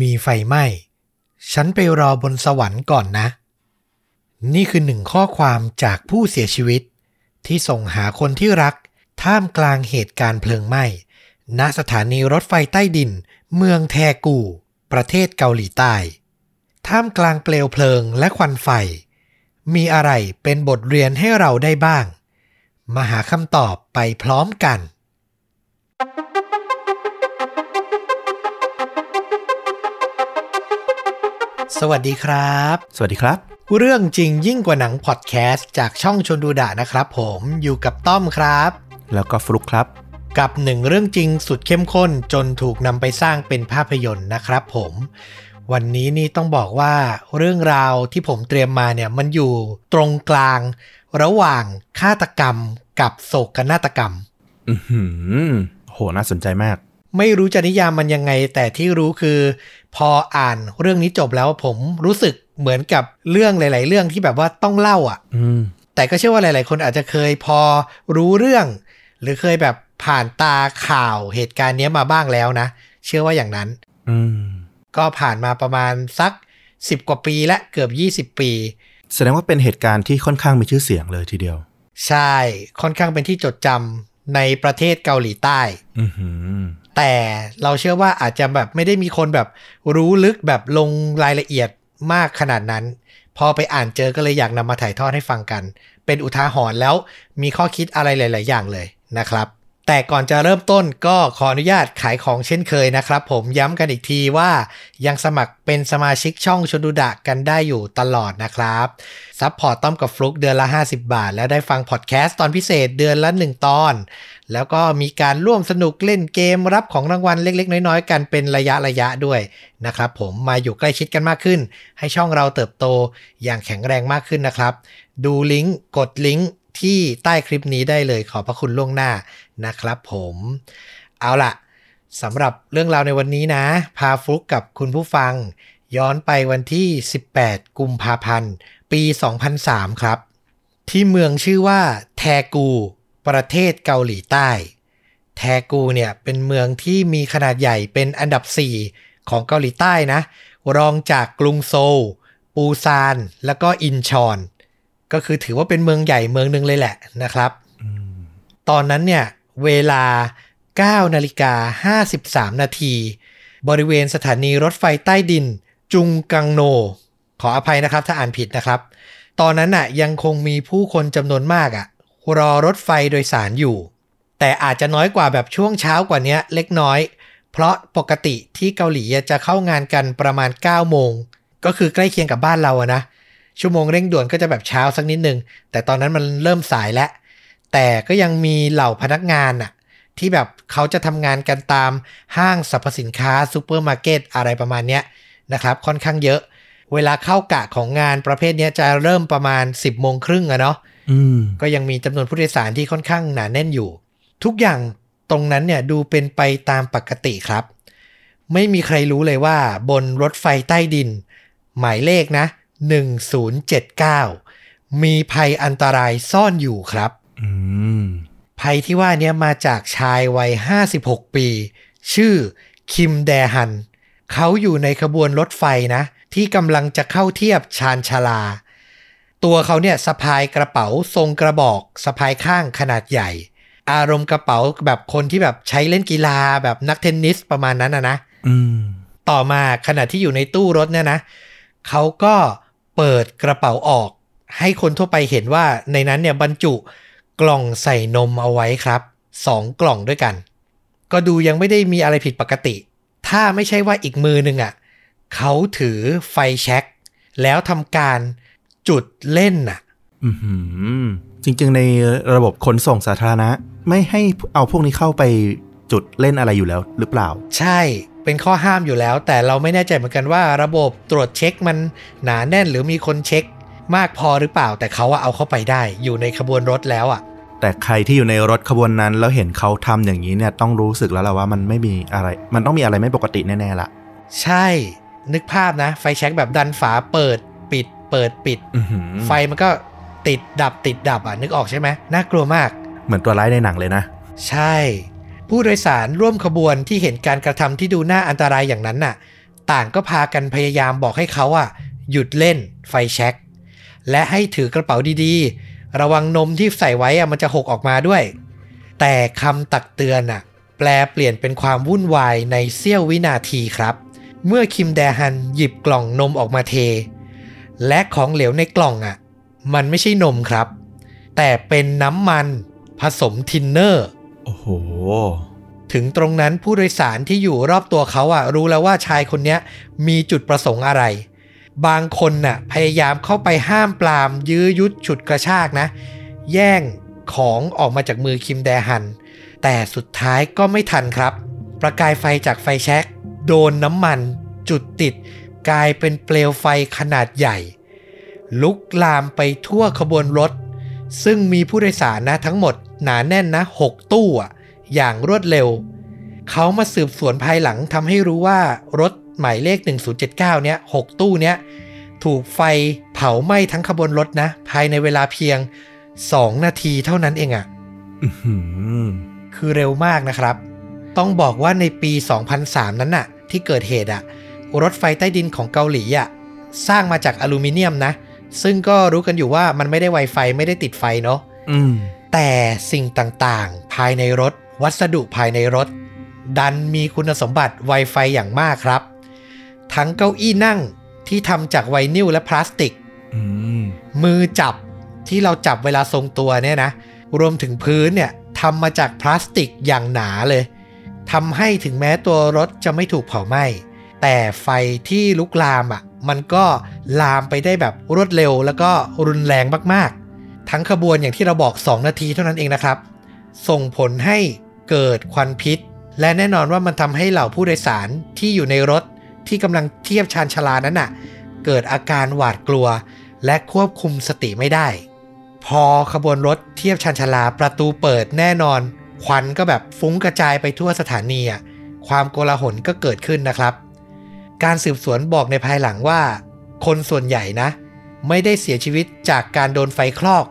มีไฟไหม้ ฉันไปรอบนสวรรค์ก่อนนะ นี่คือหนึ่งข้อความจากผู้เสียชีวิต ที่ส่งหาคนที่รัก ท่ามกลางเหตุการณ์เพลิงไหม้ ณสถานีรถไฟใต้ดิน เมืองแทกู ประเทศเกาหลีใต้ ท่ามกลางเปลวเพลิงและควันไฟ มีอะไรเป็นบทเรียนให้เราได้บ้าง มาหาคำตอบไปพร้อมกัน สวัสดีครับ สวัสดีครับ เรื่องจริงยิ่งกว่าหนังพอดแคสต์จากช่องชนดูดะนะครับผมอยู่กับต้อมครับ แล้วก็ฟลุกครับ กับหนึ่งเรื่องจริงสุดเข้มข้นจนถูกนำไปสร้างเป็นภาพยนตร์นะครับผมวันนี้นี่ต้องบอกว่าเรื่องราวที่ผมเตรียมมาเนี่ยมันอยู่ตรงกลาง ระหว่างฆาตกรรมกับโศกนาฏกรรม อือหือโหน่าสนใจมาก ไม่รู้จะนิยามมันยังไง แต่ที่รู้คือ พออ่านเรื่องนี้จบแล้วผมรู้สึกเหมือนกับเรื่องหลาย ๆ เรื่องที่แบบว่าต้องเล่าอะอืมแต่ก็เชื่อว่าหลาย ๆ คนอาจจะเคยพอรู้เรื่อง หรือเคยแบบผ่านตาข่าวเหตุการณ์เนี้ยมาบ้างแล้วนะ เชื่อว่าอย่างนั้นอืมก็ผ่านมาประมาณสัก10กว่าปีและเกือบ20ปี แสดงว่าเป็นเหตุการณ์ที่ค่อนข้างมีชื่อเสียงเลยทีเดียว ใช่ค่อนข้างเป็นที่จดจำในประเทศเกาหลีใต้อือหือ แต่เราเชื่อว่าอาจจะแบบไม่ได้มีคนแบบรู้ลึกแบบลงรายละเอียดมากขนาดนั้น พอไปอ่านเจอก็เลยอยากนำมาถ่ายทอดให้ฟังกัน เป็นอุทาหรณ์แล้วมีข้อคิดอะไรหลาย ๆ อย่างเลยนะครับ แต่ก่อนจะเริ่มต้นก็ขออนุญาตขายของเช่นเคยนะครับผมย้ำกันอีกทีว่ายังสมัครเป็นสมาชิกช่องชนดูดะกันได้อยู่ตลอดนะครับsupport ต้อมกับฟลุกเดือนละ 50 บาท แล้วได้ฟังพอดแคสต์ตอนพิเศษเดือนละ 1 ตอน แล้วก็มีการร่วมสนุกเล่นเกมรับของรางวัลเล็ก ๆ น้อย ๆ กันเป็นระยะระยะด้วยนะครับผมมาอยู่ใกล้ชิดกันมากขึ้น ให้ช่องเราเติบโตอย่างแข็งแรงมากขึ้นนะครับ ดูลิงก์กดลิงก์ ที่ใต้คลิปนี้ได้เลยขอพระคุณล่วงหน้านะครับผมเอาล่ะสำหรับเรื่องราวในวันนี้นะ พาฟลุกกับคุณผู้ฟัง ย้อนไปวันที่ 18 กุมภาพันธ์ ปี 2003 ครับ ที่เมืองชื่อว่าแทกู ประเทศเกาหลีใต้ แทกูเนี่ยเป็นเมืองที่มีขนาดใหญ่เป็นอันดับ 4 ของเกาหลีใต้นะ รองจากกรุงโซล ปูซาน แล้วก็อินชอน ก็คือถือว่าเป็นเมืองใหญ่เมืองหนึ่งเลยแหละนะครับอืมตอนนั้นเนี่ยเวลา 9 นาฬิกา 53 นาที บริเวณสถานีรถไฟใต้ดิน จุงกังโน ขออภัยนะครับถ้าอ่านผิดนะครับ ตอนนั้นน่ะยังคงมีผู้คนจำนวนมากอะรอรถไฟโดยสารอยู่ แต่อาจจะน้อยกว่าแบบช่วงเช้ากว่านี้เล็กน้อย เพราะปกติที่เกาหลีจะเข้างานกันประมาณ 9 โมง ก็คือใกล้เคียงกับบ้านเราอะนะ ชั่วโมงเร่งด่วนก็จะแบบเช้าสักนิดนึง แต่ตอนนั้นมันเริ่มสายแล้ว แต่ก็ยังมีเหล่าพนักงานน่ะที่แบบเขาจะทำงานกันตามห้างสรรพสินค้าซูเปอร์มาร์เก็ตอะไรประมาณเนี้ยนะครับ ค่อนข้างเยอะ เวลาเข้ากะของงานประเภทเนี้ยจะเริ่มประมาณ 10โมงครึ่งอะเนาะอืมก็ยังมีจำนวนผู้โดยสารที่ค่อนข้างหนาแน่นอยู่ ทุกอย่างตรงนั้นเนี่ยดูเป็นไปตามปกติครับ ไม่มีใครรู้เลยว่าบนรถไฟใต้ดิน หมายเลขนะ 1079 มีภัยอันตรายซ่อนอยู่ครับอืมภัยที่ว่าเนี้ยมาจากชายวัย 56 ปี ชื่อคิมแดฮัน เขาอยู่ในขบวนรถไฟนะ ที่กำลังจะเข้าเทียบชานชาลา ตัวเขาเนี่ยสะพายกระเป๋าทรงกระบอกสะพายข้างขนาดใหญ่ อารมณ์กระเป๋าแบบคนที่แบบใช้เล่นกีฬาแบบนักเทนนิสประมาณนั้นนะนะอืมต่อมาขณะที่อยู่ในตู้รถเนี่ยนะ เขาก็ เปิดกระเป๋าออก ให้คนทั่วไปเห็นว่าในนั้นเนี่ยบรรจุกล่องใส่นมเอาไว้ครับสองกล่องด้วยกัน ก็ดูยังไม่ได้มีอะไรผิดปกติ ถ้าไม่ใช่ว่าอีกมือหนึ่งอะเขาถือไฟแช็กแล้วทำการจุดเล่นน่ะจริงๆ ในระบบขนส่งสาธารณะ ไม่ให้เอาพวกนี้เข้าไป จุดเล่นอะไรอยู่แล้วหรือเปล่า ใช่เป็นข้อห้ามอยู่แล้ว แต่เราไม่แน่ใจเหมือนกันว่าระบบตรวจเช็คมันหนาแน่นหรือมีคนเช็ค มากพอหรือเปล่า แต่เขาอะเอาเข้าไปได้ อยู่ในขบวนรถแล้วอะแต่ใครที่อยู่ในรถขบวนนั้นแล้วเห็นเขาทำอย่างนี้เนี่ยต้องรู้สึกแล้วแหละว่ามันไม่มีอะไร มันต้องมีอะไรไม่ปกติแน่ๆละใช่ นึกภาพนะ ไฟแช็กแบบดันฝาเปิดปิด เปิดปิดอือหือไฟมันก็ติดดับติดดับอะนึกออกใช่ไหมน่ากลัวมาก เหมือนตัวร้ายในหนังเลยนะ ใช่ ผู้โดยสารร่วมขบวนที่เห็นการกระทำที่ดูน่าอันตรายอย่างนั้นน่ะ ต่างก็พากันพยายามบอกให้เขาอะ หยุดเล่นไฟแช็กและให้ถือกระเป๋าดีๆ ระวังนมที่ใส่ไว้อะมันจะหกออกมาด้วย แต่คำตักเตือนอะ แปลเปลี่ยนเป็นความวุ่นวายในเสี้ยววินาทีครับ เมื่อคิมแดฮันหยิบกล่องนมออกมาเท และของเหลวในกล่องอะ มันไม่ใช่นมครับ แต่เป็นน้ำมันผสมทินเนอร์ โอ้โห ถึงตรงนั้นผู้โดยสารที่อยู่รอบตัวเขาอะรู้แล้วว่าชายคนนี้มีจุดประสงค์อะไร บางคนน่ะพยายามเข้าไปห้ามปรามยื้อยุดฉุดกระชากนะ แย่งของออกมาจากมือคิมแดฮัน แต่สุดท้ายก็ไม่ทันครับ ประกายไฟจากไฟแช็กโดนน้ำมัน จุดติด กลายเป็นเปลวไฟขนาดใหญ่ ลุกลามไปทั่วขบวนรถ ซึ่งมีผู้โดยสารนะทั้งหมด หนาแน่นนะ 6 ตู้อะอย่างรวดเร็ว เขามาสืบสวนภายหลังทำให้รู้ว่ารถหมายเลข 1079 เนี้ย6 ตู้เนี้ยถูกไฟเผาไหม้ทั้งขบวนรถนะ ภายในเวลาเพียง 2 นาทีเท่านั้นเองอะอื้อหือคือเร็วมากนะครับ ต้องบอกว่าในปี 2003 นั้นน่ะ ที่เกิดเหตุอะรถไฟใต้ดินของเกาหลีอะสร้างมาจากอลูมิเนียมนะ ซึ่งก็รู้กันอยู่ว่ามันไม่ได้ไวไฟไม่ได้ติดไฟเนาะอืม แต่สิ่งต่างๆ ภายในรถ วัสดุภายในรถ ดันมีคุณสมบัติ Wi-Fi อย่างมากครับ ทั้งเก้าอี้นั่งที่ทำจากไวนิลและพลาสติกอืมมือจับที่เราจับเวลาทรงตัวเนี่ยนะ รวมถึงพื้นเนี่ยทำมาจากพลาสติกอย่างหนาเลยทำให้ถึงแม้ตัวรถจะไม่ถูกเผาไหม้แต่ไฟที่ลุกลามอะ มันก็ลามไปได้แบบรวดเร็วแล้วก็รุนแรงมากๆ ทั้งขบวนอย่างที่เราบอก 2 นาทีเท่านั้นเองนะครับ ส่งผลให้เกิดควันพิษ และแน่นอนว่ามันทำให้เหล่าผู้โดยสารที่อยู่ในรถที่กำลังเทียบชานชลานั้นน่ะ เกิดอาการหวาดกลัว และควบคุมสติไม่ได้ พอขบวนรถเทียบชานชลาประตูเปิดแน่นอน ควันก็แบบฟุ้งกระจายไปทั่วสถานีอะความโกลาหลก็เกิดขึ้นนะครับ การสืบสวนบอกในภายหลังว่า คนส่วนใหญ่นะ ไม่ได้เสียชีวิตจากการโดนไฟคลอก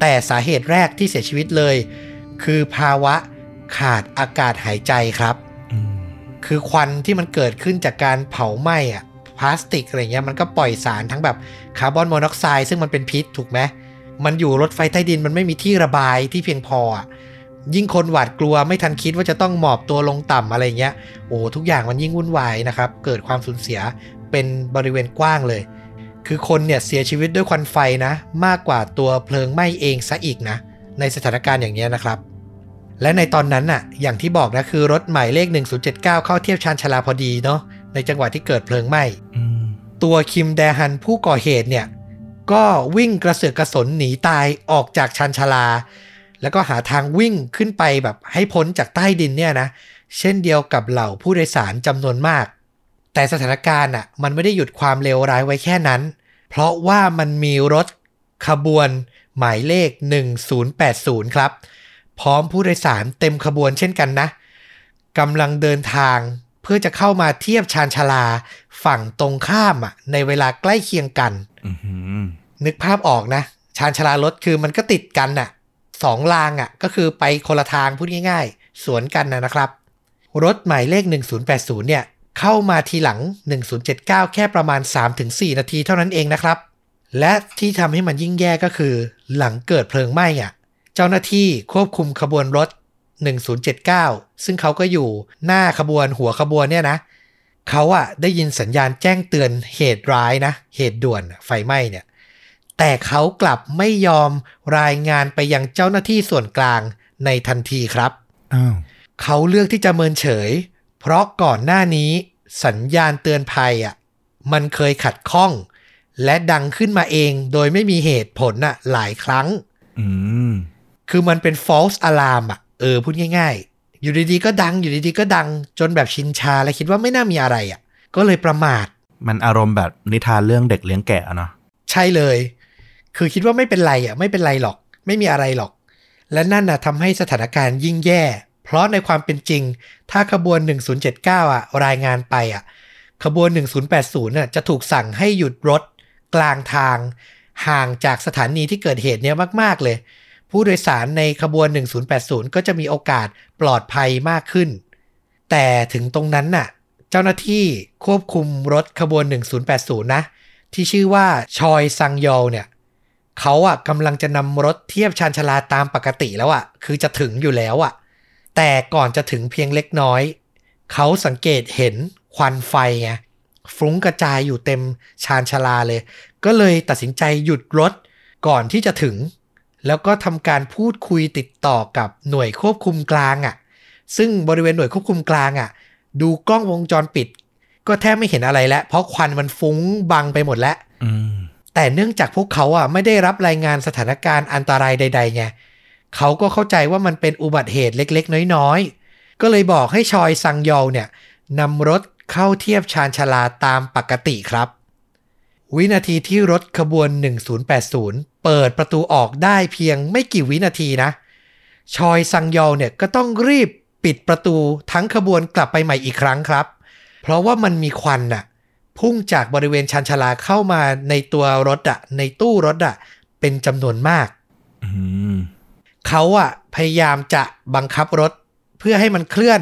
แต่สาเหตุแรกที่เสียชีวิตเลย คือภาวะขาดอากาศหายใจครับอืมคือควันที่มันเกิดขึ้นจากการเผาไหม้อะพลาสติกอะไรเงี้ยมันก็ปล่อยสารทั้งแบบคาร์บอนมอนอกไซด์ซึ่งมันเป็นพิษถูกไหมมันอยู่รถไฟใต้ดินมันไม่มีที่ระบายที่เพียงพออะยิ่งคนหวาดกลัวไม่ทันคิดว่าจะต้องหมอบตัวลงต่ำอะไรเงี้ยโอ้ทุกอย่างมันยิ่งวุ่นวายนะครับ เกิดความสูญเสียเป็นบริเวณกว้างเลย คือคนเนี่ยเสียชีวิตด้วยควันไฟนะ มากกว่าตัวเพลิงไหม้เองซะอีกนะ ในสถานการณ์อย่างเนี้ยนะครับ และในตอนนั้นน่ะ อย่างที่บอกนะคือรถหมายเลข 1079 เข้าเทียบชานชาลาพอดีเนาะในจังหวะที่เกิดเพลิงไหม้อืมตัวคิมแดฮันผู้ก่อเหตุเนี่ยก็วิ่งกระเสือกกระสนหนีตายออกจากชานชาลา แล้วก็หาทางวิ่งขึ้นไปแบบให้พ้นจากใต้ดินเนี่ยนะ เช่นเดียวกับเหล่าผู้โดยสารจำนวนมาก แต่สถานการณ์อะมันไม่ได้หยุดความเลวร้ายไว้แค่นั้น เพราะว่ามันมีรถขบวนหมายเลข 1080 ครับ พร้อมผู้โดยสารเต็มขบวนเช่นกันนะกำลังเดินทางเพื่อจะเข้ามาเทียบชานชาลาฝั่งตรงข้ามอะในเวลาใกล้เคียงกันอือหือนึกภาพออกนะ ชานชาลารถคือมันก็ติดกันน่ะสองรางอะก็คือไปคนละทางพูดง่าย ๆ สวนกันนะนะครับ รถหมายเลข 1080 เนี่ย เข้ามาทีหลัง 1079 แค่ประมาณ 3-4 นาทีเท่านั้นเองนะครับ และที่ทำให้มันยิ่งแย่ก็คือ หลังเกิดเพลิงไหม้อะ เจ้าหน้าที่ควบคุมขบวนรถ 1079 ซึ่งเขาก็อยู่หน้าขบวนหัวขบวนเนี่ยนะเขาอะได้ยินสัญญาณแจ้งเตือนเหตุร้ายนะ เหตุด่วนไฟไหม้เนี่ย แต่เขากลับไม่ยอมรายงานไปยังเจ้าหน้าที่ส่วนกลางในทันทีครับอ้าวเขาเลือกที่จะเมินเฉย เพราะก่อนหน้านี้สัญญาณเตือนภัยอะมันเคยขัดข้อง และดังขึ้นมาเองโดยไม่มีเหตุผลอะหลายครั้งอืมคือมันเป็น false alarm อะเออพูดง่าย ๆ อยู่ดีๆก็ดังอยู่ดีๆก็ดังจนแบบชินชา และคิดว่าไม่น่ามีอะไรอะ ก็เลยประมาท มันอารมณ์แบบนิทานเรื่องเด็กเลี้ยงแกะอะเนาะใช่เลย คือคิดว่าไม่เป็นไรอะ ไม่เป็นไรหรอก ไม่มีอะไรหรอก และนั่นน่ะทำให้สถานการณ์ยิ่งแย่ เพราะในความเป็นจริง ถ้าขบวน 1079 อะ รายงานไปอะ ขบวน 1080 น่ะจะถูกสั่งให้หยุดรถกลางทาง ห่างจากสถานีที่เกิดเหตุเนี้ยมาก ๆ เลย ผู้โดยสารในขบวน 1080 ก็จะมีโอกาสปลอดภัยมากขึ้น แต่ถึงตรงนั้นน่ะ เจ้าหน้าที่ควบคุมรถขบวน 1080 นะ ที่ชื่อว่าชอยซังโยเนี่ยเขาอะกำลังจะนำรถเทียบชานชาลาตามปกติแล้วอะ คือจะถึงอยู่แล้วอะ แต่ก่อนจะถึงเพียงเล็กน้อย เขาสังเกตเห็นควันไฟไงฟุ้งกระจายอยู่เต็มชานชาลาเลย ก็เลยตัดสินใจหยุดรถก่อนที่จะถึง แล้วก็ทำการพูดคุยติดต่อกับหน่วยควบคุมกลางอะ ซึ่งบริเวณหน่วยควบคุมกลางอะ ดูกล้องวงจรปิด ก็แทบไม่เห็นอะไรแล้ว เพราะควันมันฟุ้งบังไปหมดแล้วอืมแต่เนื่องจากพวกเขาอะไม่ได้รับรายงานสถานการณ์อันตรายใดๆไง เขาก็เข้าใจว่ามันเป็นอุบัติเหตุเล็กๆ น้อยๆ ก็เลยบอกให้ชอยซังยอลเนี่ยนำรถเข้าเทียบชานชาลาตามปกติครับ วินาทีที่รถขบวน 1080 เปิดประตูออกได้เพียงไม่กี่วินาทีนะ ชอยซังยอลเนี่ยก็ต้องรีบปิดประตูทั้งขบวนกลับไปใหม่อีกครั้งครับ เพราะว่ามันมีควันน่ะพุ่งจากบริเวณชันชาลาเข้ามาในตัวรถอะในตู้รถอะเป็นจำนวนมาก เขาอะพยายามจะบังคับรถ เพื่อให้มันเคลื่อน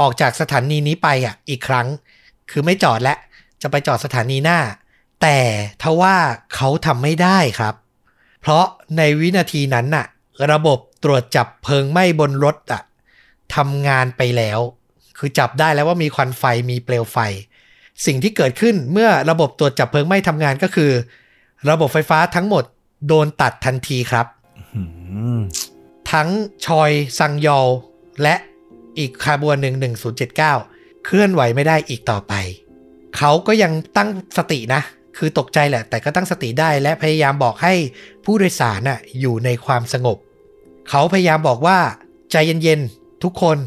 ออกจากสถานีนี้ไปอะอีกครั้ง คือไม่จอดแล้วจะไปจอดสถานีหน้า แต่ทว่าเขาทำไม่ได้ครับ เพราะในวินาทีนั้นน่ะ ระบบตรวจจับเพลิงไหม้บนรถอะทำงานไปแล้ว คือจับได้แล้วว่ามีควันไฟมีเปลวไฟ สิ่งที่เกิดขึ้นเมื่อระบบตรวจจับเพลิงไหม้ทำงานก็คือ ระบบไฟฟ้าทั้งหมดโดนตัดทันทีครับ ทั้งชอยซังยอลและอีกขบวนหนึ่ง1079 เคลื่อนไหวไม่ได้อีกต่อไป เขาก็ยังตั้งสตินะ คือตกใจแหละ แต่ก็ตั้งสติได้และพยายามบอกให้ผู้โดยสารน่ะอยู่ในความสงบ เขาพยายามบอกว่า ใจเย็นๆ ทุกคน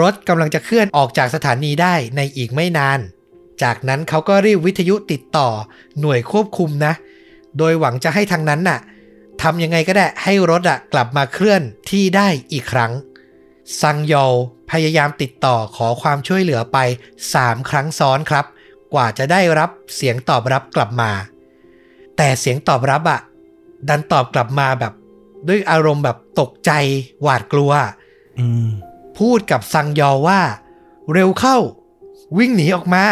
รถกำลังจะเคลื่อนออกจากสถานีได้ในอีกไม่นาน จากนั้นเขาก็รีบวิทยุติดต่อหน่วยควบคุมนะ โดยหวังจะให้ทางนั้นน่ะ ทำยังไงก็ได้ให้รถอะกลับมาเคลื่อนที่ได้อีกครั้ง ซังโยลพยายามติดต่อขอความช่วยเหลือไป 3 ครั้งซ้อนครับ กว่าจะได้รับเสียงตอบรับกลับมา แต่เสียงตอบรับอะดันตอบกลับมาแบบ ด้วยอารมณ์แบบตกใจหวาดกลัวอืมพูดกับซังยอว่า เร็วเข้า วิ่งหนีออกมา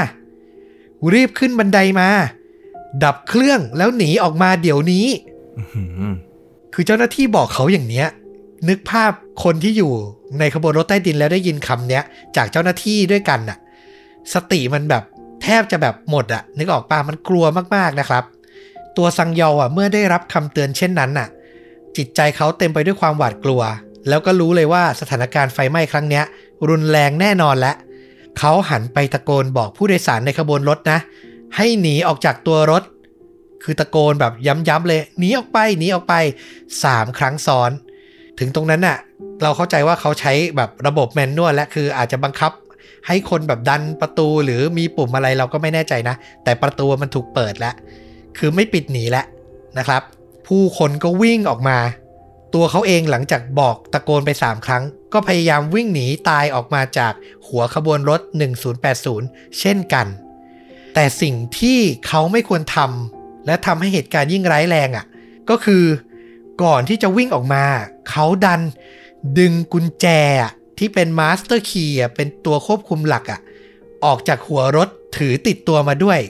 รีบขึ้นบันไดมา ดับเครื่องแล้วหนีออกมาเดี๋ยวนี้อืม คือเจ้าหน้าที่บอกเขาอย่างเนี้ย นึกภาพคนที่อยู่ในขบวนรถใต้ดินแล้วได้ยินคำเนี้ย จากเจ้าหน้าที่ด้วยกันน่ะ สติมันแบบแทบจะแบบหมดอะนึกออกปะมันกลัวมากๆนะครับ ตัวซังยาอะเมื่อได้รับคำเตือนเช่นนั้นน่ะ จิตใจเขาเต็มไปด้วยความหวาดกลัว แล้วก็รู้เลยว่าสถานการณ์ไฟไหม้ครั้งเนี้ย รุนแรงแน่นอนและ เขาหันไปตะโกนบอกผู้โดยสารในขบวนรถนะ ให้หนีออกจากตัวรถ คือตะโกนแบบย้ำๆเลยหนีออกไปหนีออกไป 3 ครั้งซ้อน ถึงตรงนั้นน่ะเราเข้าใจว่าเขาใช้แบบระบบแมนนวลและคืออาจจะบังคับให้คนแบบดันประตูหรือมีปุ่มอะไรเราก็ไม่แน่ใจนะ แต่ประตูมันถูกเปิดแล้ว คือไม่ปิดหนีแล้วนะครับ ผู้คนก็วิ่งออกมา ตัวเขาเองหลังจากบอกตะโกนไป 3 ครั้ง ก็พยายามวิ่งหนีตายออกมาจากหัวขบวนรถ 1080 เช่นกัน แต่สิ่งที่เขาไม่ควรทำ และทำให้เหตุการณ์ยิ่งร้ายแรงอะ่ะ ก็คือก่อนที่จะวิ่งออกมา เขาดันดึงกุญแจอะที่เป็น master key เป็นตัวควบคุมหลักอะ่ะ ออกจากหัวรถถือติดตัวมาด้วย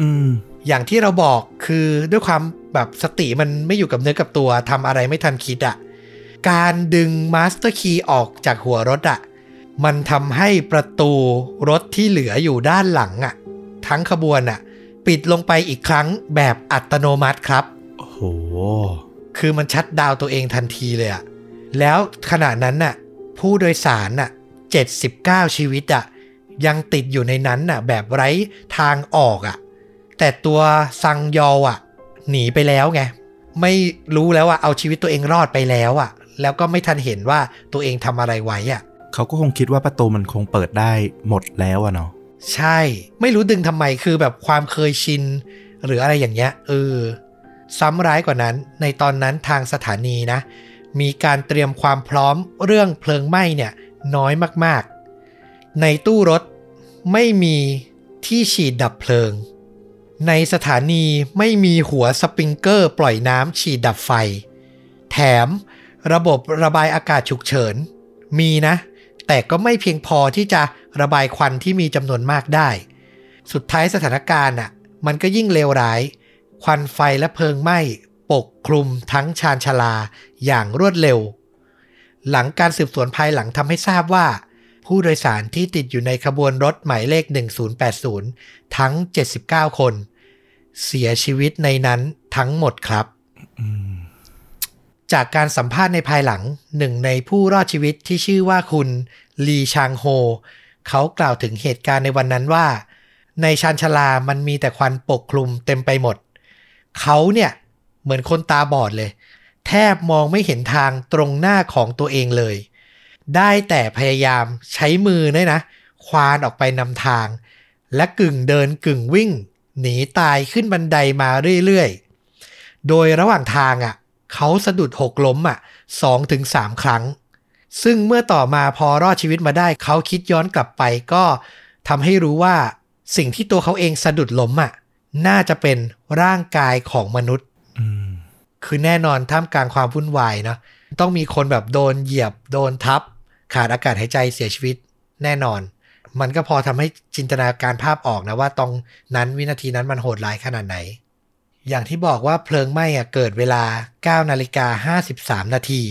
อืม อย่างที่เราบอกคือด้วยความแบบสติมันไม่อยู่กับเนื้อกับตัวทำอะไรไม่ทันคิดอะ่ะ การดึง master key ออกจากหัวรถอะ่ะ มันทำให้ประตูรถที่เหลืออยู่ด้านหลังอะ่ะ ทั้งขบวนอะ่ะ ปิดลงไปอีกครั้งแบบอัตโนมัติครับ โอ้โห คือมันชัดดาวน์ตัวเองทันทีเลยอะแล้วขณะนั้นน่ะผู้โดยสารน่ะ79 ชีวิตอะยังติดอยู่ในนั้นน่ะ แบบไร้ทางออกอะแต่ตัวซังยออะหนีไปแล้วไง ไม่รู้แล้วว่าเอาชีวิตตัวเองรอดไปแล้วอะแล้วก็ไม่ทันเห็นว่าตัวเองทำอะไรไว้อะเขาก็คงคิดว่าประตูมันคงเปิดได้หมดแล้วอะเนาะ ใช่ ไม่รู้ดึงทำไมคือแบบความเคยชิน หรืออะไรอย่างเงี้ยเออซ้ำร้ายกว่านั้น ในตอนนั้นทางสถานีนะ มีการเตรียมความพร้อมเรื่องเพลิงไหม้เนี่ยน้อยมากๆ ในตู้รถไม่มีที่ฉีดดับเพลิง ในสถานีไม่มีหัวสปริงเกอร์ปล่อยน้ำฉีดดับไฟ แถมระบบระบายอากาศฉุกเฉิน มีนะ แต่ก็ไม่เพียงพอที่จะ ระบายควันที่มีจำนวนมากได้ สุดท้ายสถานการณ์อะมันก็ยิ่งเลวร้าย ควันไฟและเพลิงไหม้ปกคลุมทั้งชานชาลาอย่างรวดเร็ว หลังการสืบสวนภายหลังทำให้ทราบว่า ผู้โดยสารที่ติดอยู่ในขบวนรถหมายเลข 1080 ทั้ง 79 คน เสียชีวิตในนั้นทั้งหมดครับจากการสัมภาษณ์ในภายหลังหนึ่งในผู้รอดชีวิตที่ชื่อว่าคุณลีชางโฮ เขากล่าวถึงเหตุการณ์ในวันนั้นว่า ในชานชาลามันมีแต่ควันปกคลุมเต็มไปหมด เขาเนี่ยเหมือนคนตาบอดเลย แทบมองไม่เห็นทางตรงหน้าของตัวเองเลย ได้แต่พยายามใช้มือเนี่ยนะ ควานออกไปนำทาง และกึ่งเดินกึ่งวิ่ง หนีตายขึ้นบันไดมาเรื่อยๆ โดยระหว่างทางอะ เขาสะดุดหกล้มอะสองถึงสามครั้ง ซึ่งเมื่อต่อมาพอรอดชีวิตมาได้ เขาคิดย้อนกลับไปก็ทำให้รู้ว่าสิ่งที่ตัวเขาเองสะดุดล้มอะน่าจะเป็นร่างกายของมนุษย์อืมคือแน่นอนท่ามกลางความวุ่นวายเนาะต้องมีคนแบบโดนเหยียบโดนทับ ขาดอากาศหายใจเสียชีวิตแน่นอน มันก็พอทำให้จินตนาการภาพออกนะว่าตรงนั้นวินาทีนั้นมันโหดร้ายขนาดไหน อย่างที่บอกว่าเพลิงไหม้อะเกิดเวลา9นาฬิกา53นาที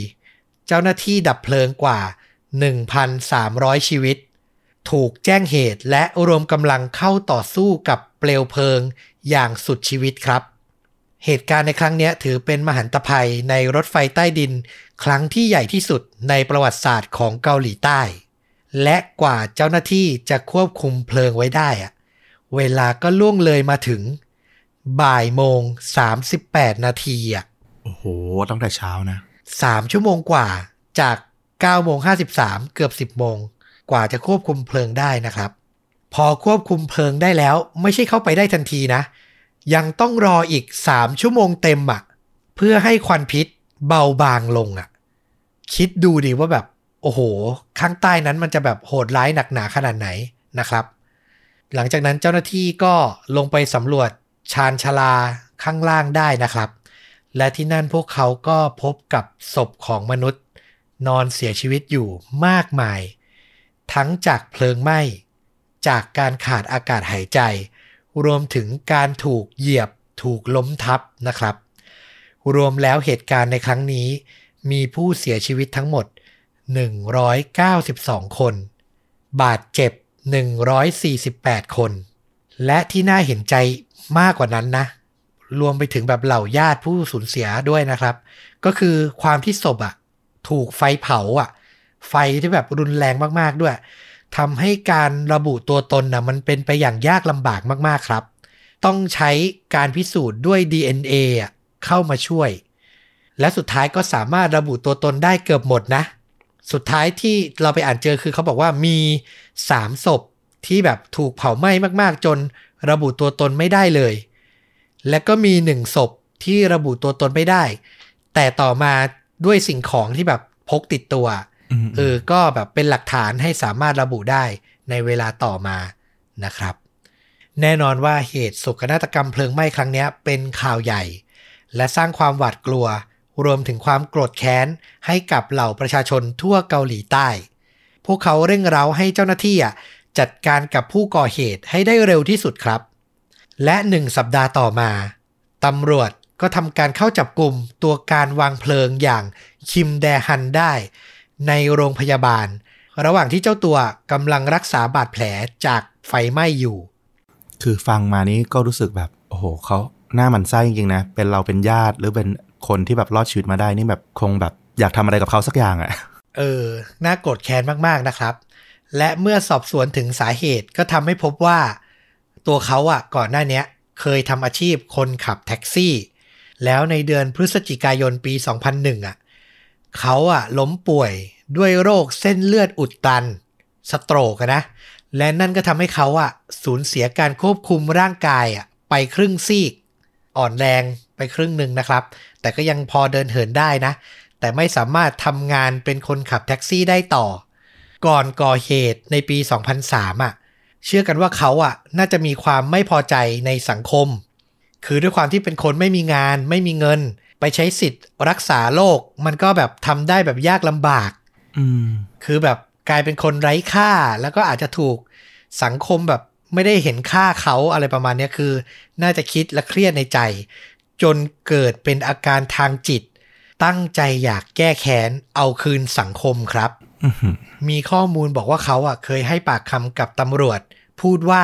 เจ้าหน้าที่ดับเพลิงกว่า 1,300 ชีวิต ถูกแจ้งเหตุและรวมกำลังเข้าต่อสู้กับเปลวเพลิงอย่างสุดชีวิตครับ เหตุการณ์ในครั้งนี้ถือเป็นมหันตภัยในรถไฟใต้ดิน ครั้งที่ใหญ่ที่สุดในประวัติศาสตร์ของเกาหลีใต้ และกว่าเจ้าหน้าที่จะควบคุมเพลิงไว้ได้อะเวลาก็ล่วงเลยมาถึง บ่ายโมง 38 นาทีอะ โอ้โห ตั้งแต่เช้านะ 3 ชั่วโมงกว่าจาก9โมง53 เกือบ 10โมงกว่าจะควบคุมเพลิงได้นะครับ พอควบคุมเพลิงได้แล้ว ไม่ใช่เข้าไปได้ทันทีนะ ยังต้องรออีก 3 ชั่วโมงเต็มอะ เพื่อให้ควันพิษเบาบางลงอะ คิดดูดิว่าแบบ โอ้โห ข้างใต้นั้นมันจะแบบโหดร้ายหนักหนาขนาดไหนนะครับ หลังจากนั้นเจ้าหน้าที่ก็ลงไปสำรวจชานชาลาข้างล่างได้นะครับ และที่นั่นพวกเขาก็พบกับศพของมนุษย์ นอนเสียชีวิตอยู่มากมาย ทั้งจากเพลิงไหม้ จากการขาดอากาศหายใจ รวมถึงการถูกเหยียบถูกล้มทับนะครับ รวมแล้วเหตุการณ์ในครั้งนี้ มีผู้เสียชีวิตทั้งหมด 192 คน บาดเจ็บ 148 คน และที่น่าเห็นใจมากกว่านั้นนะ รวมไปถึงแบบเหล่าญาติผู้สูญเสียด้วยนะครับ ก็คือความที่ศพอะถูกไฟเผาอะไฟที่แบบรุนแรงมากๆด้วยทำให้การระบุตัวตนนะมันเป็นไปอย่างยากลำบากมากๆครับ ต้องใช้การพิสูจน์ด้วย DNA อะเข้ามาช่วย และสุดท้ายก็สามารถระบุตัวตนได้เกือบหมดนะ สุดท้ายที่เราไปอ่านเจอคือเขาบอกว่ามีสามศพที่แบบถูกเผาไหม้มากๆ จนระบุตัวตนไม่ได้เลย และก็มีหนึ่งศพที่ระบุตัวตนไม่ได้ แต่ต่อมาด้วยสิ่งของที่แบบพกติดตัวอืมเออก็แบบเป็นหลักฐานให้สามารถระบุได้ในเวลาต่อมานะครับ แน่นอนว่าเหตุโศกนาฏกรรมเพลิงไหม้ครั้งเนี้ยเป็นข่าวใหญ่ และสร้างความหวาดกลัว รวมถึงความโกรธแค้น ให้กับเหล่าประชาชนทั่วเกาหลีใต้ พวกเขาเร่งเร้าให้เจ้าหน้าที่อะจัดการกับผู้ก่อเหตุให้ได้เร็วที่สุดครับ และหนึ่งสัปดาห์ต่อมาตำรวจก็ทำการเข้าจับกลุ่มตัวการวางเพลิงอย่างคิมแดฮันได้ ในโรงพยาบาล ระหว่างที่เจ้าตัวกำลังรักษาบาดแผลจากไฟไหม้อยู่ คือฟังมานี้ก็รู้สึกแบบโอ้โหเขาหน้าหมันไส้จริงๆนะ เป็นเราเป็นญาติหรือเป็นคนที่แบบรอดชีวิตมาได้นี่แบบคงแบบอยากทำอะไรกับเขาสักอย่างอะ่ะ เออ น่าโกรธแค้นมากๆนะครับ และเมื่อสอบสวนถึงสาเหตุก็ทำให้พบว่า ตัวเขาอะก่อนหน้านี้เคยทำอาชีพคนขับแท็กซี่ แล้วในเดือนพฤศจิกายนปี 2001อะเขาอะล้มป่วยด้วยโรคเส้นเลือดอุดตัน สโตรกนะ และนั่นก็ทำให้เขาอะสูญเสียการควบคุมร่างกายอะไปครึ่งซีก อ่อนแรงไปครึ่งหนึ่งนะครับ แต่ก็ยังพอเดินเหินได้นะ แต่ไม่สามารถทำงานเป็นคนขับแท็กซี่ได้ต่อ ก่อนก่อเหตุในปี 2003อะ เชื่อกันว่าเขาอะน่าจะมีความไม่พอใจในสังคม คือด้วยความที่เป็นคนไม่มีงาน ไม่มีเงิน ไปใช้สิทธิ์รักษาโรคมันก็แบบทำได้แบบยากลำบากอืมคือแบบกลายเป็นคนไร้ค่าแล้วก็อาจจะถูกสังคมแบบไม่ได้เห็นค่าเขาอะไรประมาณเนี้ยคือ น่าจะคิดและเครียดในใจ จนเกิดเป็นอาการทางจิต ตั้งใจอยากแก้แค้นเอาคืนสังคมครับอื้อหือมีข้อมูลบอกว่าเขาอะเคยให้ปากคำกับตำรวจ พูดว่า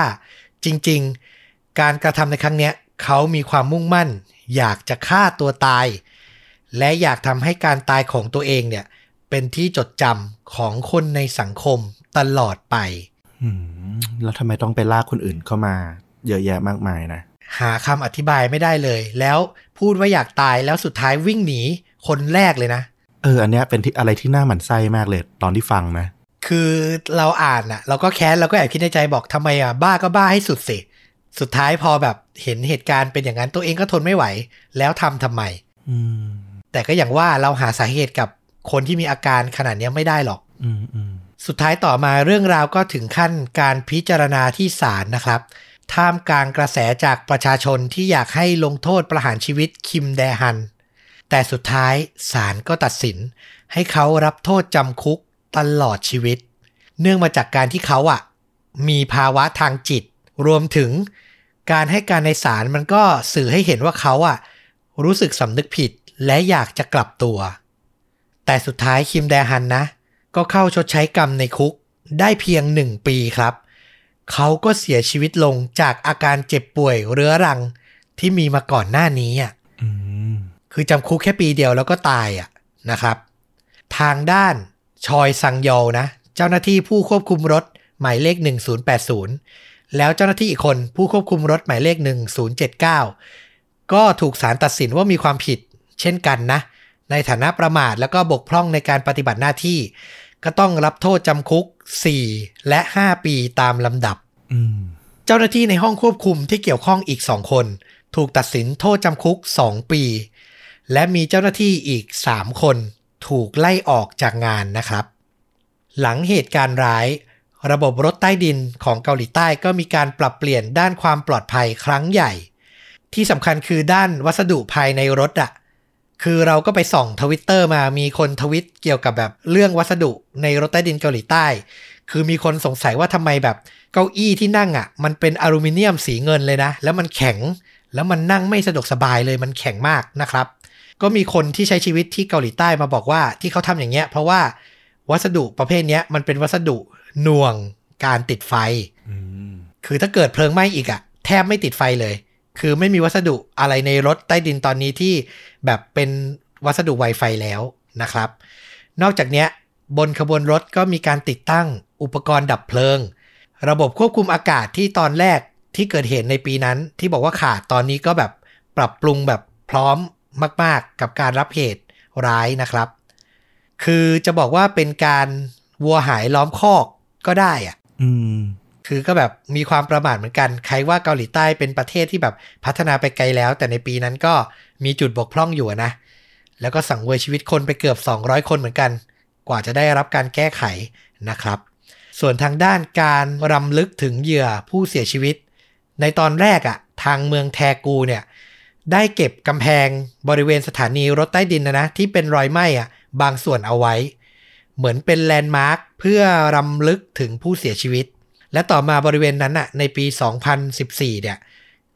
จริงๆ การกระทำในครั้งเนี้ยเขามีความมุ่งมั่น อยากจะฆ่าตัวตาย และอยากทำให้การตายของตัวเองเนี่ยเป็นที่จดจำของคนในสังคมตลอดไปอืมแล้วทำไมต้องไปลากคนอื่นเข้ามา เยอะแยะมากมายนะ หาคำอธิบายไม่ได้เลย แล้วพูดว่าอยากตายแล้วสุดท้ายวิ่งหนีคนแรกเลยนะ เออ อันเนี้ยเป็นที่อะไรที่น่าหมั่นไส้มากเลย ตอนที่ฟังนะ คือเราอ่านอะเราก็แค้นเราก็แอบคิดในใจบอกทำไมอะบ้าก็บ้าให้สุดสิ สุดท้ายพอแบบเห็นเหตุการณ์เป็นอย่างนั้นตัวเองก็ทนไม่ไหว แล้วทำทำไม อืม แต่ก็อย่างว่าเราหาสาเหตุกับคนที่มีอาการขนาดเนี้ยไม่ได้หรอก อืมอืมสุดท้ายต่อมาเรื่องราวก็ถึงขั้นการพิจารณาที่ศาลนะครับ ท่ามกลางกระแสจากประชาชนที่อยากให้ลงโทษประหารชีวิตคิมแดฮัน แต่สุดท้ายศาลก็ตัดสิน ให้เขารับโทษจำคุก ตลอดชีวิต เนื่องมาจากการที่เขาอะมีภาวะทางจิต รวมถึงการให้การในศาลมันก็สื่อให้เห็นว่าเขาอะรู้สึกสำนึกผิดและอยากจะกลับตัว แต่สุดท้ายคิมแดฮันนะ ก็เข้าชดใช้กรรมในคุกได้เพียงหนึ่งปีครับ เขาก็เสียชีวิตลงจากอาการเจ็บป่วยเรื้อรังที่มีมาก่อนหน้านี้อะอืมคือจำคุกแค่ปีเดียวแล้วก็ตายอะนะครับ ทางด้าน ชอยซังยอลนะ เจ้าหน้าที่ผู้ควบคุมรถหมายเลข 1080 แล้วเจ้าหน้าที่อีกคนผู้ควบคุมรถหมายเลข 1079 ก็ถูกศาลตัดสินว่ามีความผิด เช่นกันนะ ในฐานะประมาทแล้วก็บกพร่องในการปฏิบัติหน้าที่ ก็ต้องรับโทษจำคุก 4 และ 5 ปีตามลำดับอืมเจ้าหน้าที่ในห้องควบคุมที่เกี่ยวข้องอีก2คน ถูกตัดสินโทษจำคุก 2 ปี และมีเจ้าหน้าที่อีก 3 คน ถูกไล่ออกจากงานนะครับ หลังเหตุการณ์ร้าย ระบบรถใต้ดินของเกาหลีใต้ก็มีการปรับเปลี่ยนด้านความปลอดภัยครั้งใหญ่ ที่สำคัญคือด้านวัสดุภายในรถอะคือเราก็ไปส่องทวิตเตอร์มามีคนทวิตเกี่ยวกับแบบเรื่องวัสดุในรถใต้ดินเกาหลีใต้ คือมีคนสงสัยว่าทำไมแบบเก้าอี้ที่นั่งอะมันเป็นอลูมิเนียมสีเงินเลยนะ แล้วมันแข็งแล้วมันนั่งไม่สะดวกสบายเลยมันแข็งมากนะครับ ก็มีคนที่ใช้ชีวิตที่เกาหลีใต้มาบอกว่าที่เขาทำอย่างเงี้ย เพราะว่าวัสดุประเภทเนี้ยมันเป็นวัสดุหน่วงการติดไฟ คือถ้าเกิดเพลิงไหม้อีกอะแทบไม่ติดไฟเลย คือไม่มีวัสดุอะไรในรถใต้ดินตอนนี้ที่แบบเป็นวัสดุไวไฟแล้วนะครับ นอกจากเนี้ยบนขบวนรถก็มีการติดตั้งอุปกรณ์ดับเพลิง ระบบควบคุมอากาศที่ตอนแรกที่เกิดเหตุในปีนั้นที่บอกว่าขาดตอนนี้ก็แบบปรับปรุงแบบพร้อม มาก ๆ กับการรับเหตุร้ายนะครับ คือจะบอกว่าเป็นการวัวหายล้อมคอกก็ได้อะอืม คือก็แบบมีความประมาทเหมือนกัน ใครว่าเกาหลีใต้เป็นประเทศที่แบบพัฒนาไปไกลแล้ว แต่ในปีนั้นก็มีจุดบกพร่องอยู่อะนะ แล้วก็สั่งเวยชีวิตคนไปเกือบ 200 คนเหมือนกัน กว่าจะได้รับการแก้ไขนะครับ ส่วนทางด้านการรำลึกถึงเหยื่อผู้เสียชีวิต ในตอนแรกอะทางเมืองแทกูเนี่ย ได้เก็บกำแพงบริเวณสถานีรถใต้ดินนะนะ ที่เป็นรอยไหม้อะบางส่วนเอาไว้ เหมือนเป็น landmark เพื่อรำลึกถึงผู้เสียชีวิต และต่อมาบริเวณนั้นน่ะในปี 2014 เนี่ย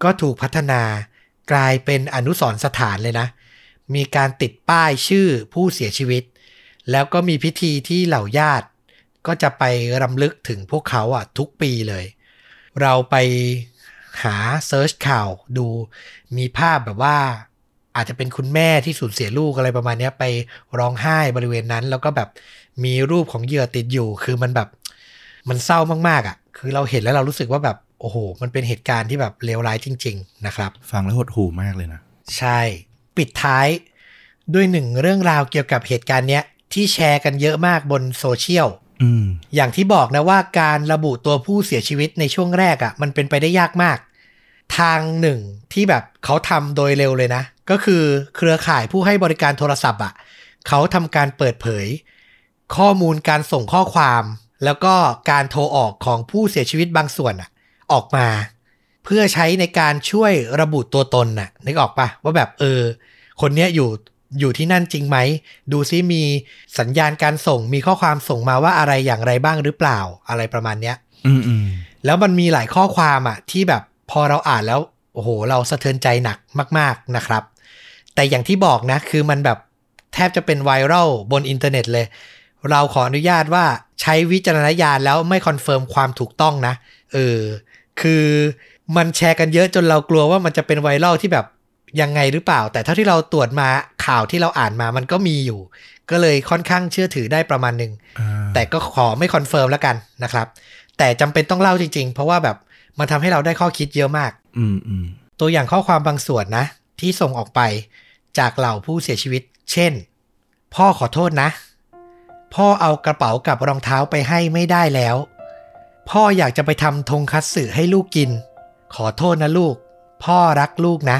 ก็ถูกพัฒนากลายเป็นอนุสรสถานเลยนะ มีการติดป้ายชื่อผู้เสียชีวิต แล้วก็มีพิธีที่เหล่าญาติ ก็จะไปรำลึกถึงพวกเขาอะทุกปีเลย เราไป หา search ข่าวดูมีภาพแบบว่าอาจจะเป็นคุณแม่ที่สูญเสียลูกอะไรประมาณเนี้ยไปร้องไห้บริเวณนั้น แล้วก็แบบมีรูปของเหยื่อติดอยู่ คือมันแบบมันเศร้ามากๆอะ คือเราเห็นแล้วเรารู้สึกว่าแบบโอ้โห มันเป็นเหตุการณ์ที่แบบเลวร้ายจริง ๆ นะครับ ฟังแล้วหดหู่มากเลยนะ ใช่ ปิดท้ายด้วยหนึ่งเรื่องราวเกี่ยวกับเหตุการณ์เนี้ยที่แชร์กันเยอะมากบนโซเชียล อย่างที่บอกนะว่าการระบุตัวผู้เสียชีวิตในช่วงแรกอะ่ะ มันเป็นไปได้ยากมาก ทางหนึ่งที่แบบเขาทำโดยเร็วเลยนะ ก็คือเครือข่ายผู้ให้บริการโทรศัพท์อะ่ะ เขาทำการเปิดเผย ข้อมูลการส่งข้อความ แล้วก็การโทรออกของผู้เสียชีวิตบางส่วนอะ ออกมา เพื่อใช้ในการช่วยระบุตัวตนน่ะนึกออกปะว่าแบบเออ คนเนี้ยอยู่ อยู่ที่นั่นจริงไหม ดูซิมีสัญญาณการส่งมีข้อความส่งมาว่าอะไรอย่างไรบ้างหรือเปล่าอะไรประมาณเนี้ยอืมอืมแล้วมันมีหลายข้อความอะ ที่แบบพอเราอ่านแล้ว โอ้โห เราสะเทือนใจหนักมาก ๆนะครับ แต่อย่างที่บอกนะ คือมันแบบแทบจะเป็นไวรัลบนอินเทอร์เน็ตเลย เราขออนุญาตว่าใช้วิจารณญาณแล้วไม่ confirm ความถูกต้องนะเออคือมันแชร์กันเยอะจนเรากลัวว่ามันจะเป็นไวรัลที่แบบยังไงหรือเปล่า แต่เท่าที่เราตรวจมา ข่าวที่เราอ่านมามันก็มีอยู่ ก็เลยค่อนข้างเชื่อถือได้ประมาณหนึ่งอ่าแต่ก็ขอไม่ confirm แล้วกันนะครับ แต่จำเป็นต้องเล่าจริงๆ เพราะว่าแบบมันทำให้เราได้ข้อคิดเยอะมากอืมอืมตัวอย่างข้อความบางส่วนนะ ที่ส่งออกไปจากเหล่าผู้เสียชีวิต เช่น พ่อขอโทษนะ พ่อเอากระเป๋ากับรองเท้าไปให้ไม่ได้แล้ว พ่ออยากจะไปทำทงคัตสึให้ลูกกิน ขอโทษนะลูก พ่อรักลูกนะ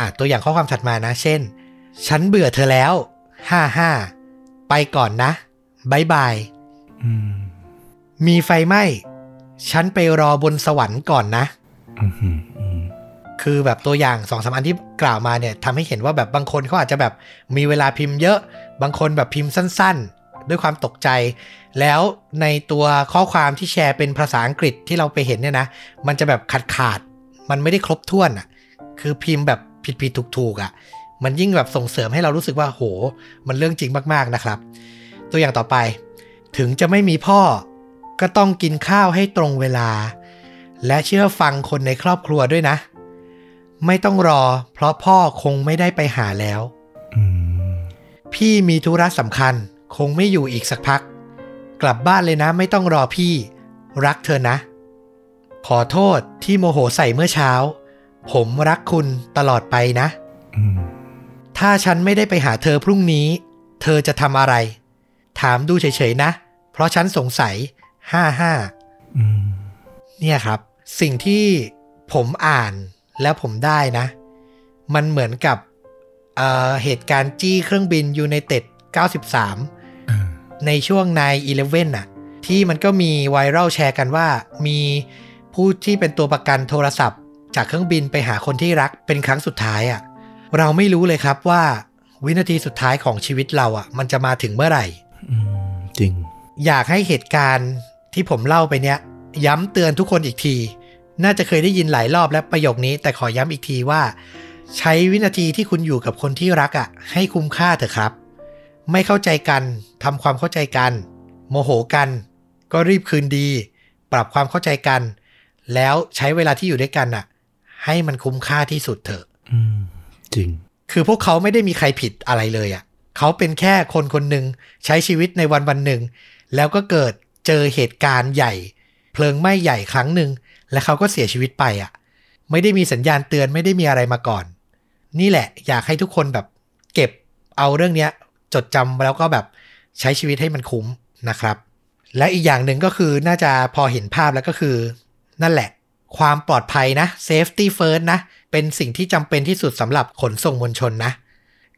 อะตัวอย่างข้อความถัดมานะ เช่น ฉันเบื่อเธอแล้ว ห้าห้า ไปก่อนนะบายบายอืมมีไฟไหม้ ฉันไปรอบนสวรรค์ก่อนนะอืมอืมอืมคือแบบตัวอย่างสองสามอันที่กล่าวมาเนี่ยทำให้เห็นว่าแบบบางคนเขาอาจจะแบบมีเวลาพิมพ์เยอะ บางคนแบบพิมพ์สั้น ๆ ด้วยความตกใจ แล้วในตัวข้อความที่แชร์เป็นภาษาอังกฤษที่เราไปเห็นเนี่ยนะ มันจะแบบขาดขาดๆมันไม่ได้ครบถ้วนอะ คือพิมพ์แบบ ผิดผิดถูกถูกๆอะ มันยิ่งแบบส่งเสริมให้เรารู้สึกว่าโห มันเรื่องจริงมากๆนะครับ ตัวอย่างต่อไป ถึงจะไม่มีพ่อ ก็ต้องกินข้าวให้ตรงเวลา และเชื่อฟังคนในครอบครัวด้วยนะ ไม่ต้องรอ เพราะพ่อคงไม่ได้ไปหาแล้วอืมพี่มีธุระสำคัญ คงไม่อยู่อีกสักพัก กลับบ้านเลยนะไม่ต้องรอพี่ รักเธอนะ ขอโทษที่โมโหใส่เมื่อเช้า ผมรักคุณตลอดไปนะอืมถ้าฉันไม่ได้ไปหาเธอพรุ่งนี้ เธอจะทำอะไร ถามดูเฉยๆนะ เพราะฉันสงสัยห้าห้าอืมเนี่ยครับ สิ่งที่ผมอ่านแล้วผมได้นะ มันเหมือนกับเอ่อเหตุการณ์จี้เครื่องบินยูไนเต็ด93อ่าในช่วงใน11น่ะ ที่มันก็มีไวรัลแชร์กันว่า มีผู้ที่เป็นตัวประกันโทรศัพท์ จากเครื่องบินไปหาคนที่รักเป็นครั้งสุดท้ายอะ่ะ เราไม่รู้เลยครับว่า วินาทีสุดท้ายของชีวิตเราอะ่ะ มันจะมาถึงเมื่อไหร่อืมจริง อยากให้เหตุการณ์ที่ผมเล่าไปเนี้ย ย้ำเตือนทุกคนอีกที น่าจะเคยได้ยินหลายรอบแล้วประโยคนี้ แต่ขอย้ำอีกทีว่า ใช้วินาทีที่คุณอยู่กับคนที่รักอะ่ะ ให้คุ้มค่าเถอะครับ ไม่เข้าใจกันทำความเข้าใจกัน โมโหกัน ก็รีบคืนดี ปรับความเข้าใจกัน แล้วใช้เวลาที่อยู่ด้วยกันอะ ให้มันคุ้มค่าที่สุดเถอะอืมจริง คือพวกเขาไม่ได้มีใครผิดอะไรเลยอะ่ะ เขาเป็นแค่คนคนหนึ่งใช้ชีวิตในวันวันหนึ่ง แล้วก็เกิดเจอเหตุการณ์ใหญ่ เพลิงไหม้ใหญ่ครั้งหนึ่ง และเขาก็เสียชีวิตไปอะ่ะ ไม่ได้มีสัญญาณเตือนไม่ได้มีอะไรมาก่อน นี่แหละ อยากให้ทุกคนแบบ เก็บเอาเรื่องเนี้ย จดจำแล้วก็แบบใช้ชีวิตให้มันคุ้มนะครับ และอีกอย่างหนึ่งก็คือน่าจะพอเห็นภาพแล้วก็คือ นั่นแหละ ความปลอดภัยนะ safety first นะ เป็นสิ่งที่จำเป็นที่สุดสำหรับขนส่งมวลชนนะ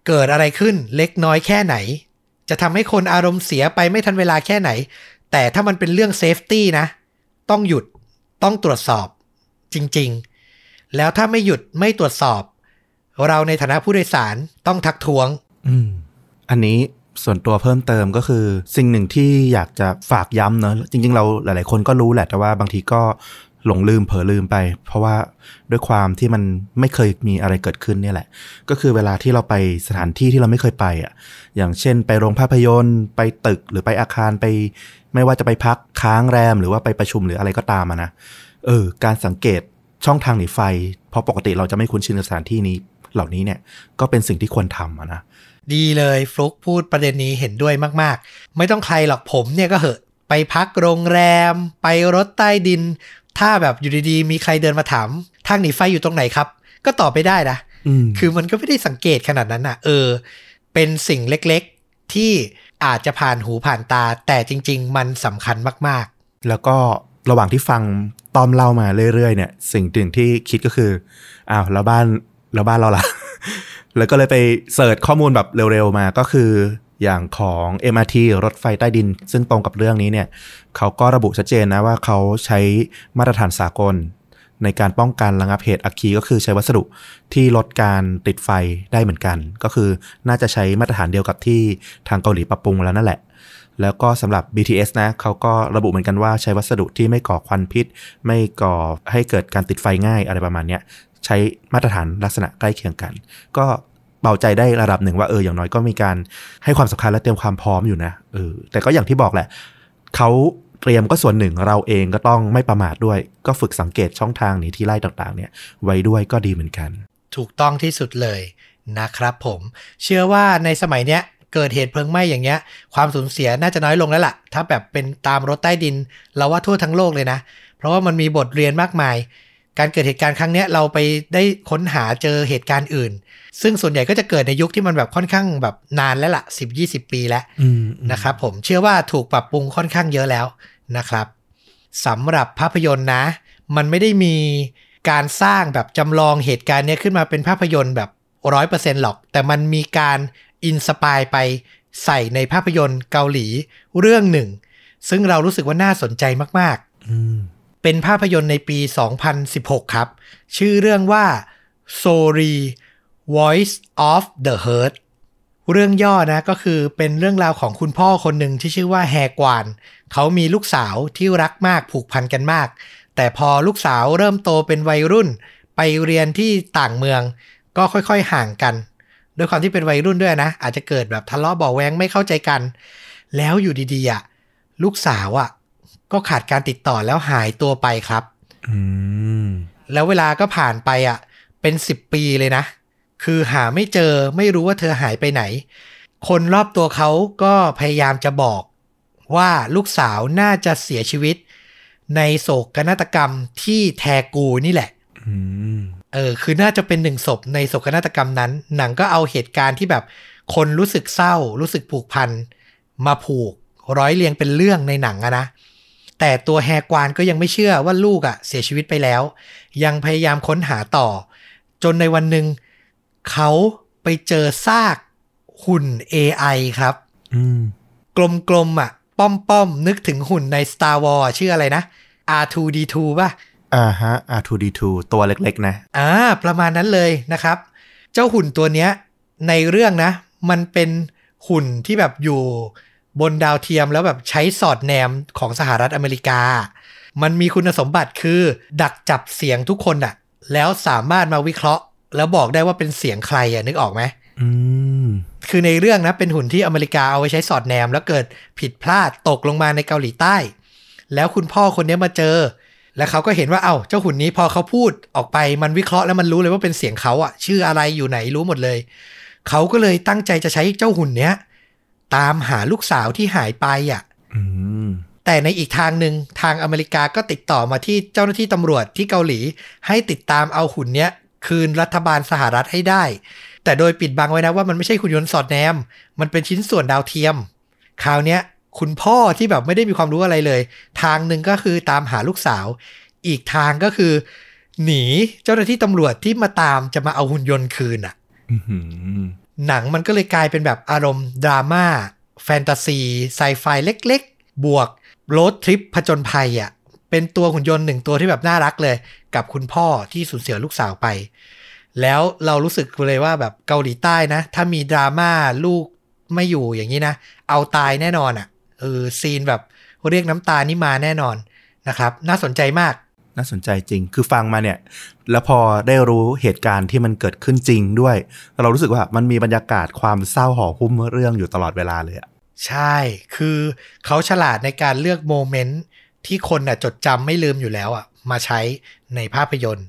เกิดอะไรขึ้นเล็กน้อยแค่ไหน จะทำให้คนอารมณ์เสียไปไม่ทันเวลาแค่ไหน แต่ถ้ามันเป็นเรื่อง safety นะ ต้องหยุดต้องตรวจสอบ จริงๆ แล้วถ้าไม่หยุดไม่ตรวจสอบ เราในฐานะผู้โดยสารต้องทักท้วง อืม อันนี้ส่วนตัวเพิ่มเติมก็คือสิ่งหนึ่งที่อยากจะฝากย้ำเนอะจริง ๆ เราหลาย ๆ คนก็รู้แหละแต่ว่าบางทีก็ หลงลืมเผลอลืมไป เพราะว่าด้วยความที่มันไม่เคยมีอะไรเกิดขึ้นเนี่ยแหละ ก็คือเวลาที่เราไปสถานที่ที่เราไม่เคยไปอะอย่างเช่น ไปโรงภาพยนตร์ไปตึกหรือไปอาคารไป ไม่ว่าจะไปพักค้างแรมหรือว่าไปประชุมหรืออะไรก็ตามอะนะเออ การสังเกตช่องทางหนีไฟ เพราะปกติเราจะไม่คุ้นชินกับสถานที่นี้เหล่านี้เนี่ยก็เป็นสิ่งที่ควรทำอะนะดีเลยฟลุกพูดประเด็นนี้เห็นด้วยมาก ๆ ไม่ต้องใครหรอกผมเนี่ยก็เหอะไปพักโรงแรม ไปรถใต้ดิน ถ้าแบบอยู่ดีๆ มีใครเดินมาถาม ทางหนีไฟอยู่ตรงไหนครับ ก็ตอบไปได้นะอืมคือมันก็ไม่ได้สังเกตขนาดนั้นอะ เออ เป็นสิ่งเล็กๆ ที่อาจจะผ่านหูผ่านตา แต่จริง ๆ มันสำคัญมากแล้วก็ระหว่างที่ฟังตอมเล่ามาเรื่อยๆ เนี่ย สิ่งหนึ่งที่คิดก็คืออ้าวแล้วบ้านแล้วบ้านเราล่ะ แล้วก็เลยไปเสิร์ชข้อมูลแบบเร็วๆมาก็คือ อย่างของ MRT รถไฟใต้ดิน ซึ่งตรงกับเรื่องนี้เนี่ยเขาก็ระบุชัดเจนนะว่าเขาใช้มาตรฐานสากล ในการป้องกันระงับเหตุอัคคีก็คือใช้วัสดุที่ลดการติดไฟได้เหมือนกัน ก็คือน่าจะใช้มาตรฐานเดียวกับที่ทางเกาหลีปรับปรุงแล้วนั่นแหละ แล้วก็สำหรับ BTS นะเขาก็ระบุเหมือนกันว่าใช้วัสดุที่ไม่ก่อควันพิษ ไม่ก่อให้เกิดการติดไฟง่ายอะไรประมาณนี้ใช้มาตรฐานลักษณะใกล้เคียงกัน ก็ เบาใจได้ระดับหนึ่งว่าเอออย่างน้อยก็มีการให้ความสำคัญและเตรียมความพร้อมอยู่นะเออแต่ก็อย่างที่บอกแหละเขาเตรียมก็ส่วนหนึ่งเราเองก็ต้องไม่ประมาทด้วย ก็ฝึกสังเกตช่องทางหนีที่ไล่ต่างๆ เนี่ยไว้ด้วยก็ดีเหมือนกัน ถูกต้องที่สุดเลยนะครับผม เชื่อว่าในสมัยเนี้ยเกิดเหตุเพลิงไหม้อย่างเงี้ย ความสูญเสียน่าจะน้อยลงแล้วล่ะ ถ้าแบบเป็นตามรถใต้ดิน เราว่าทั่วทั้งโลกเลยนะ เพราะว่ามันมีบทเรียนมากมาย การเกิดเหตุการณ์ครั้งเนี้ยเราไปได้ค้นหาเจอเหตุการณ์อื่น ซึ่งส่วนใหญ่ก็จะเกิดในยุคที่มันแบบค่อนข้างแบบนานแล้วล่ะ 10-20 ปีแล้วอืมนะครับผมเชื่อว่าถูกปรับปรุงค่อนข้างเยอะแล้วนะครับสำหรับภาพยนตร์นะ มันไม่ได้มีการสร้างแบบจำลองเหตุการณ์เนี้ยขึ้นมาเป็นภาพยนตร์แบบร้อยเปอร์เซ็นต์หรอก แต่มันมีการ inspire ไปใส่ในภาพยนตร์เกาหลีเรื่องหนึ่ง ซึ่งเรารู้สึกว่าน่าสนใจมากอืมๆ เป็นภาพยนตร์ในปี 2016 ครับ ชื่อเรื่องว่า Sorry Voice of the Hurt เรื่องย่อนะก็คือเป็นเรื่องราวของคุณพ่อคนหนึ่งที่ชื่อว่าแฮกวาน เขามีลูกสาวที่รักมากผูกพันกันมาก แต่พอลูกสาวเริ่มโตเป็นวัยรุ่น ไปเรียนที่ต่างเมือง ก็ค่อยๆห่างกัน ด้วยความที่เป็นวัยรุ่นด้วยนะ อาจจะเกิดแบบทะเลาะเบาแวงไม่เข้าใจกัน แล้วอยู่ดีๆลูกสาวอะ ก็ขาดการติดต่อแล้วหายตัวไปครับอืมแล้วเวลาก็ผ่านไปอะ เป็นสิบปีเลยนะ คือหาไม่เจอไม่รู้ว่าเธอหายไปไหน คนรอบตัวเขาก็พยายามจะบอกว่าลูกสาวน่าจะเสียชีวิต ในโศกนาฏกรรมที่แทกูนี่แหละอืมเออ คือน่าจะเป็นหนึ่งศพในโศกนาฏกรรมนั้น หนังก็เอาเหตุการณ์ที่แบบ คนรู้สึกเศร้า รู้สึกผูกพัน มาผูก ร้อยเรียงเป็นเรื่องในหนังอะนะ แต่ตัวแฮกวานก็ยังไม่เชื่อว่าลูกอะเสียชีวิตไปแล้ว ยังพยายามค้นหาต่อ จนในวันหนึ่งเขาไปเจอซากหุ่น AI ครับอืมกลมๆอะป้อมๆ นึกถึงหุ่นใน Star Wars ชื่ออะไรนะ R2D2 ป่ะ อ่าฮะ R2D2 ตัวเล็กๆ นะ อ่า ประมาณนั้นเลยนะครับ เจ้าหุ่นตัวเนี้ย ในเรื่องนะ มันเป็นหุ่นที่แบบอยู่ บนดาวเทียมแล้วแบบใช้สอดแนมของสหรัฐอเมริกา มันมีคุณสมบัติคือ ดักจับเสียงทุกคนอะแล้วสามารถมาวิเคราะห์ แล้วบอกได้ว่าเป็นเสียงใครอะนึกออกไหมอืมคือในเรื่องนะเป็นหุ่นที่อเมริกาเอาไว้ใช้สอดแนม แล้วเกิดผิดพลาดตกลงมาในเกาหลีใต้ แล้วคุณพ่อคนนี้มาเจอ แล้วเขาก็เห็นว่าเอ้าเจ้าหุ่นนี้พอเขาพูดออกไปมันวิเคราะห์แล้วมันรู้เลยว่าเป็นเสียงเขาอะชื่ออะไรอยู่ไหนรู้หมดเลย เขาก็เลยตั้งใจจะใช้เจ้าหุ่นเนี้ย ตามหาลูกสาวที่หายไปอะอืมแต่ในอีกทางหนึ่งทางอเมริกาก็ติดต่อมาที่เจ้าหน้าที่ตำรวจที่เกาหลี ให้ติดตามเอาหุ่นเนี้ยคืนรัฐบาลสหรัฐให้ได้ แต่โดยปิดบังไว้นะว่ามันไม่ใช่หุ่นยนต์สอดแนม มันเป็นชิ้นส่วนดาวเทียม คราวเนี้ยคุณพ่อที่แบบไม่ได้มีความรู้อะไรเลย ทางหนึ่งก็คือตามหาลูกสาว อีกทางก็คือ หนีเจ้าหน้าที่ตำรวจที่มาตามจะมาเอาหุ่นยนต์คืนอะอืม หนังมันก็เลยกลายเป็นแบบอารมณ์ดราม่าแฟนตาซีไซไฟเล็กๆ บวกโรดทริปผจญภัยอะเป็นตัวหุ่นยนต์หนึ่งตัวที่แบบน่ารักเลย กับคุณพ่อที่สูญเสียลูกสาวไป แล้วเรารู้สึกเลยว่าแบบเกาหลีใต้นะ ถ้ามีดราม่าลูกไม่อยู่อย่างนี้นะ เอาตายแน่นอนอะเออซีนแบบเรียกน้ำตานี่มาแน่นอนนะครับ น่าสนใจมาก น่าสนใจจริง คือฟังมาเนี่ย แล้วพอได้รู้เหตุการณ์ที่มันเกิดขึ้นจริงด้วย เรารู้สึกว่ามันมีบรรยากาศความเศร้าห่อหุ้มเรื่องอยู่ตลอดเวลาเลยอะใช่ คือเขาฉลาดในการเลือกโมเมนต์ที่คนน่ะจดจำไม่ลืมอยู่แล้วอะมาใช้ในภาพยนตร์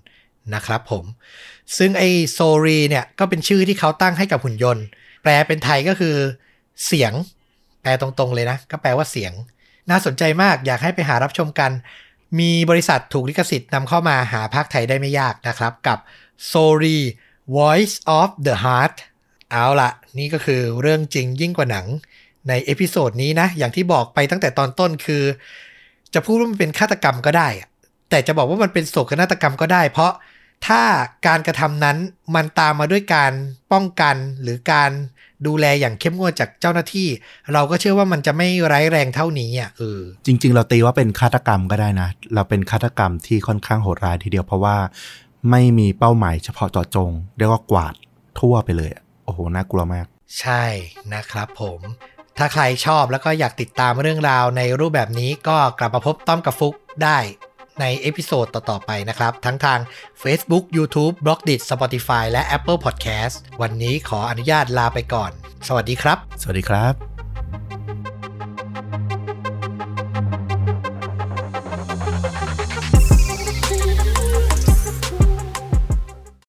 นะครับผม ซึ่งไอ้โซรีเนี่ยก็เป็นชื่อที่เขาตั้งให้กับหุ่นยนต์ แปลเป็นไทยก็คือเสียง แปลตรงๆเลยนะ ก็แปลว่าเสียง น่าสนใจมากอยากให้ไปหารับชมกัน มีบริษัทถูกลิขสิทธิ์นำเข้ามาหาภาคไทยได้ไม่ยากนะครับกับ s o r y Voice of the Heart เอาละนี่ก็คือเรื่องจริงยิ่งกว่าหนังใน episode นี้นะ อย่างที่บอกไปตั้งแต่ตอนต้นคือ จะพูดว่ามันเป็นฆาตกรรมก็ได้ แต่จะบอกว่ามันเป็นโศกนาฏกรรมก็ได้ เพราะถ้าการกระทำนั้นมันตามมาด้วยการป้องกันหรือการ ดูแลอย่างเข้มงวดจากเจ้าหน้าที่ เราก็เชื่อว่ามันจะไม่ร้ายแรงเท่านี้อะเออจริง ๆ เราตีว่าเป็นฆาตกรรมก็ได้นะ เราเป็นฆาตกรรมที่ค่อนข้างโหดร้ายทีเดียวเพราะว่าไม่มีเป้าหมายเฉพาะเจาะจงเรียกว่ากวาดทั่วไปเลยอะโอ้โหน่ากลัวมาก ใช่นะครับผมถ้าใครชอบแล้วก็อยากติดตามเรื่องราวในรูปแบบนี้ก็กลับมาพบต้อมกับฟุกได้ ใน episode ต่อ ๆ ไปนะครับ ทั้งทาง Facebook, YouTube, b l o g d i t Spotify และ Apple Podcast วันนี้ขออนุญาตลาไปก่อน สวัสดีครับ สวัสดีครับ